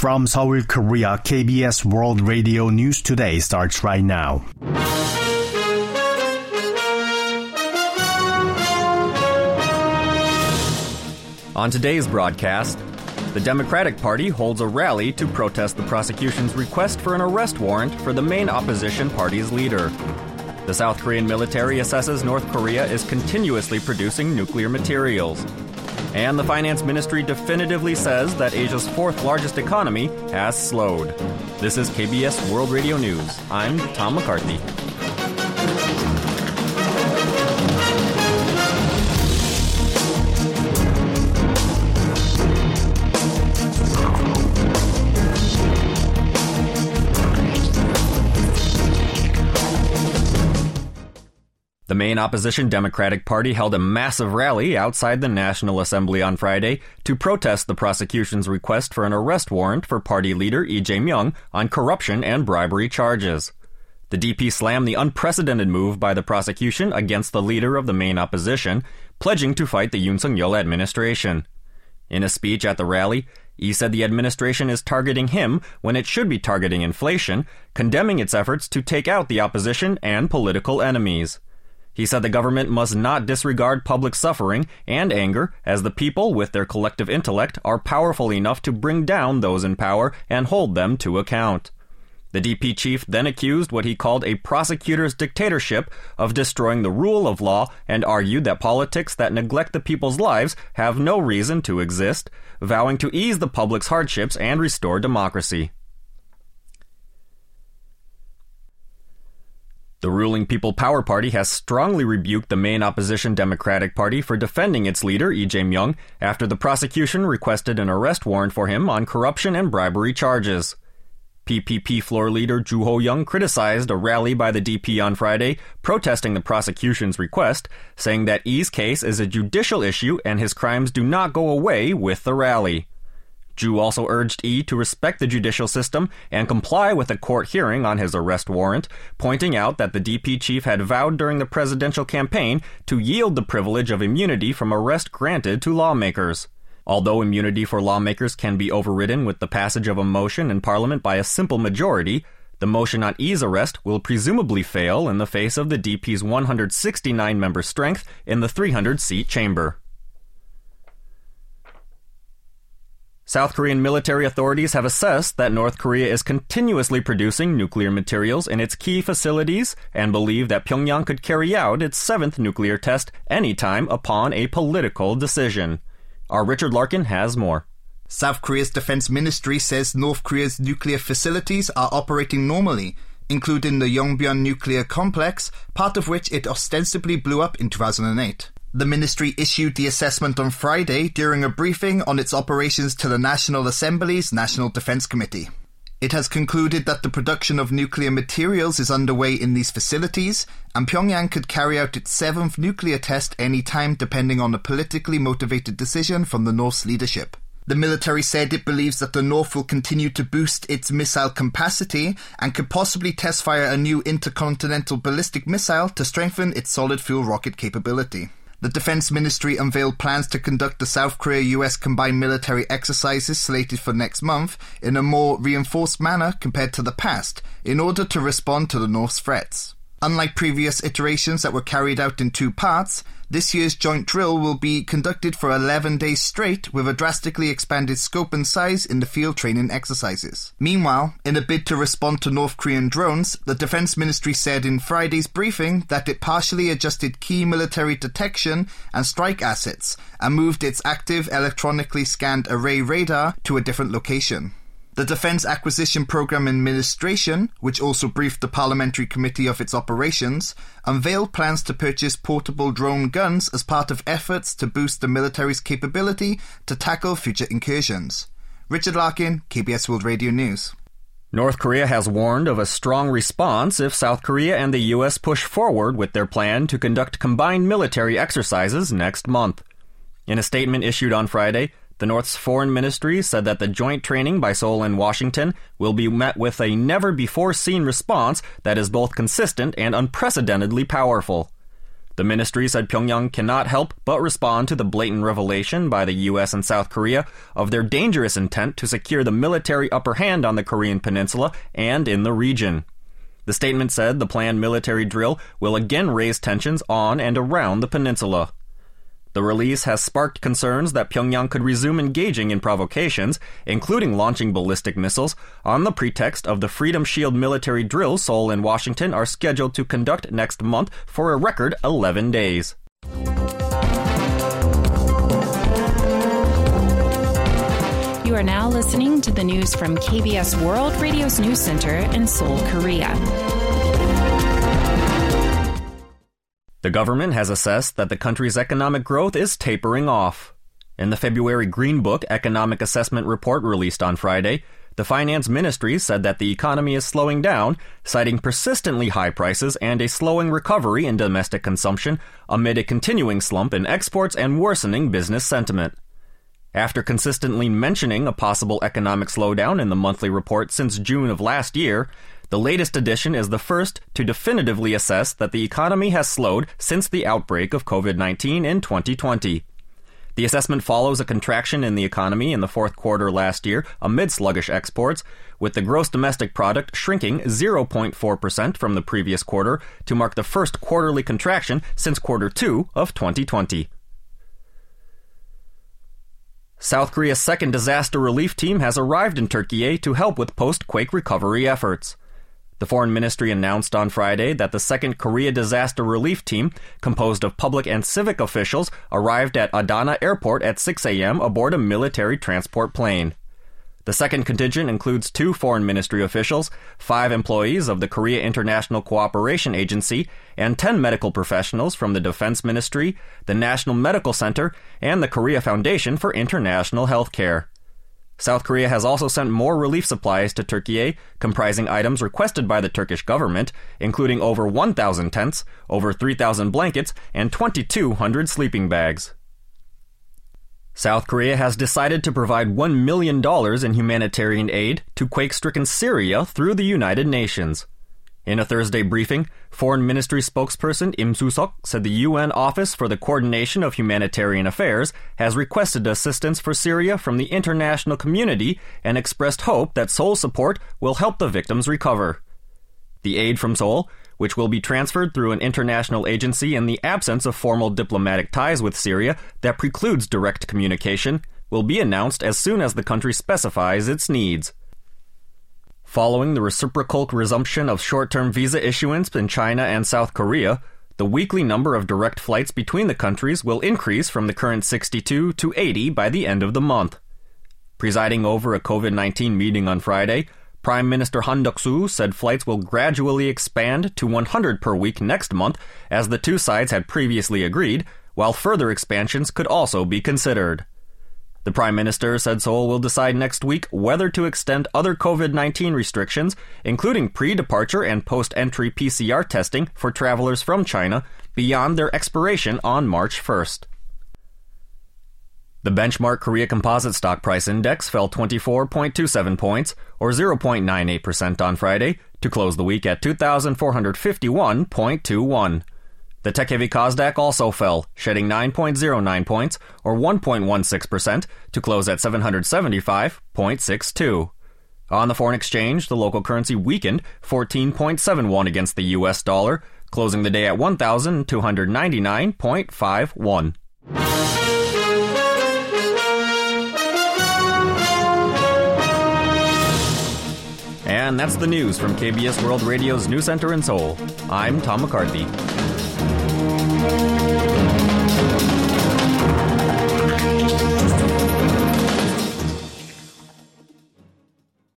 From Seoul, Korea, KBS World Radio News Today starts right now. On today's broadcast, the Democratic Party holds a rally to protest the prosecution's request for an arrest warrant for the main opposition party's leader. The South Korean military assesses North Korea is continuously producing nuclear materials. And the finance ministry definitively says that Asia's fourth largest economy has slowed. This is KBS World Radio News. I'm Tom McCarthy. The main opposition Democratic Party held a massive rally outside the National Assembly on Friday to protest the prosecution's request for an arrest warrant for party leader Lee Jae-myung on corruption and bribery charges. The DP slammed the unprecedented move by the prosecution against the leader of the main opposition, pledging to fight the Yoon Suk-yeol administration. In a speech at the rally, he said the administration is targeting him when it should be targeting inflation, condemning its efforts to take out the opposition and political enemies. He said the government must not disregard public suffering and anger, as the people, with their collective intellect, are powerful enough to bring down those in power and hold them to account. The DP chief then accused what he called a prosecutor's dictatorship of destroying the rule of law and argued that politics that neglect the people's lives have no reason to exist, vowing to ease the public's hardships and restore democracy. The ruling People Power Party has strongly rebuked the main opposition Democratic Party for defending its leader, Lee Jae-myung, after the prosecution requested an arrest warrant for him on corruption and bribery charges. PPP floor leader Ju Ho-young criticized a rally by the DP on Friday, protesting the prosecution's request, saying that Lee's case is a judicial issue and his crimes do not go away with the rally. Ju also urged E to respect the judicial system and comply with a court hearing on his arrest warrant, pointing out that the DP chief had vowed during the presidential campaign to yield the privilege of immunity from arrest granted to lawmakers. Although immunity for lawmakers can be overridden with the passage of a motion in Parliament by a simple majority, the motion on Lee's arrest will presumably fail in the face of the DP's 169 member strength in the 300 seat chamber. South Korean military authorities have assessed that North Korea is continuously producing nuclear materials in its key facilities and believe that Pyongyang could carry out its seventh nuclear test anytime upon a political decision. Our Richard Larkin has more. South Korea's defense ministry says North Korea's nuclear facilities are operating normally, including the Yongbyon nuclear complex, part of which it ostensibly blew up in 2008. The ministry issued the assessment on Friday during a briefing on its operations to the National Assembly's National Defense Committee. It has concluded that the production of nuclear materials is underway in these facilities, and Pyongyang could carry out its seventh nuclear test any time depending on a politically motivated decision from the North's leadership. The military said it believes that the North will continue to boost its missile capacity and could possibly test fire a new intercontinental ballistic missile to strengthen its solid fuel rocket capability the Defense Ministry unveiled plans to conduct the South Korea US combined military exercises slated for next month in a more reinforced manner compared to the past in order to respond to the North's threats. Unlike previous iterations that were carried out in two parts, this year's joint drill will be conducted for 11 days straight with a drastically expanded scope and size in the field training exercises. Meanwhile, in a bid to respond to North Korean drones, the Defense Ministry said in Friday's briefing that it partially adjusted key military detection and strike assets and moved its active electronically scanned array radar to a different location. The Defense Acquisition Program Administration, which also briefed the Parliamentary Committee of its operations, unveiled plans to purchase portable drone guns as part of efforts to boost the military's capability to tackle future incursions. Richard Larkin, KBS World Radio News. North Korea has warned of a strong response if South Korea and the U.S. push forward with their plan to conduct combined military exercises next month. In a statement issued on Friday, the North's foreign ministry said that the joint training by Seoul and Washington will be met with a never before seen response that is both consistent and unprecedentedly powerful. The ministry said Pyongyang cannot help but respond to the blatant revelation by the US and South Korea of their dangerous intent to secure the military upper hand on the Korean peninsula and in the region. The statement said the planned military drill will again raise tensions on and around the peninsula. The release has sparked concerns that Pyongyang could resume engaging in provocations, including launching ballistic missiles, on the pretext of the Freedom Shield military drills Seoul and Washington are scheduled to conduct next month for a record 11 days. You are now listening to the news from KBS World Radio's News Center in Seoul, Korea. The government has assessed that the country's economic growth is tapering off. In the February Green Book Economic Assessment Report released on Friday, the Finance Ministry said that the economy is slowing down, citing persistently high prices and a slowing recovery in domestic consumption amid a continuing slump in exports and worsening business sentiment. After consistently mentioning a possible economic slowdown in the monthly report since June of last year, the latest edition is the first to definitively assess that the economy has slowed since the outbreak of COVID 19 in 2020. The assessment follows a contraction in the economy in the fourth quarter last year amid sluggish exports, with the gross domestic product shrinking 0.4% from the previous quarter to mark the first quarterly contraction since quarter two of 2020. South Korea's second disaster relief team has arrived in Turkey to help with post quake recovery efforts. The Foreign Ministry announced on Friday that the second Korea disaster relief team, composed of public and civic officials, arrived at Adana Airport at 6 a.m. aboard a military transport plane. The second contingent includes two Foreign Ministry officials, five employees of the Korea International Cooperation Agency, and 10 medical professionals from the Defense Ministry, the National Medical Center, and the Korea Foundation for International Healthcare. South Korea has also sent more relief supplies to Turkey, comprising items requested by the Turkish government, including over 1,000 tents, over 3,000 blankets, and 2,200 sleeping bags. South Korea has decided to provide $1 million in humanitarian aid to quake stricken Syria through the United Nations. In a Thursday briefing, Foreign Ministry spokesperson Lim Soo-suk said the UN Office for the Coordination of Humanitarian Affairs has requested assistance for Syria from the international community and expressed hope that Seoul support will help the victims recover. The aid from Seoul, which will be transferred through an international agency in the absence of formal diplomatic ties with Syria that precludes direct communication, will be announced as soon as the country specifies its needs. Following the reciprocal resumption of short term visa issuance in China and South Korea, the weekly number of direct flights between the countries will increase from the current 62 to 80 by the end of the month. Presiding over a COVID 19 meeting on Friday, Prime Minister Han Duck-soo said flights will gradually expand to 100 per week next month, as the two sides had previously agreed, while further expansions could also be considered. The Prime Minister said Seoul will decide next week whether to extend other COVID 19 restrictions, including pre departure and post entry PCR testing for travelers from China, beyond their expiration on March 1st. The benchmark Korea Composite Stock Price Index fell 24.27 points, or 0.98% on Friday, to close the week at 2,451.21. The tech heavy Kosdaq also fell, shedding 9.09 points, or 1.16%, to close at 775.62. On the foreign exchange, the local currency weakened 14.71 against the US dollar, closing the day at 1,299.51. And that's the news from KBS World Radio's News Center in Seoul. I'm Tom McCarthy. Thank you.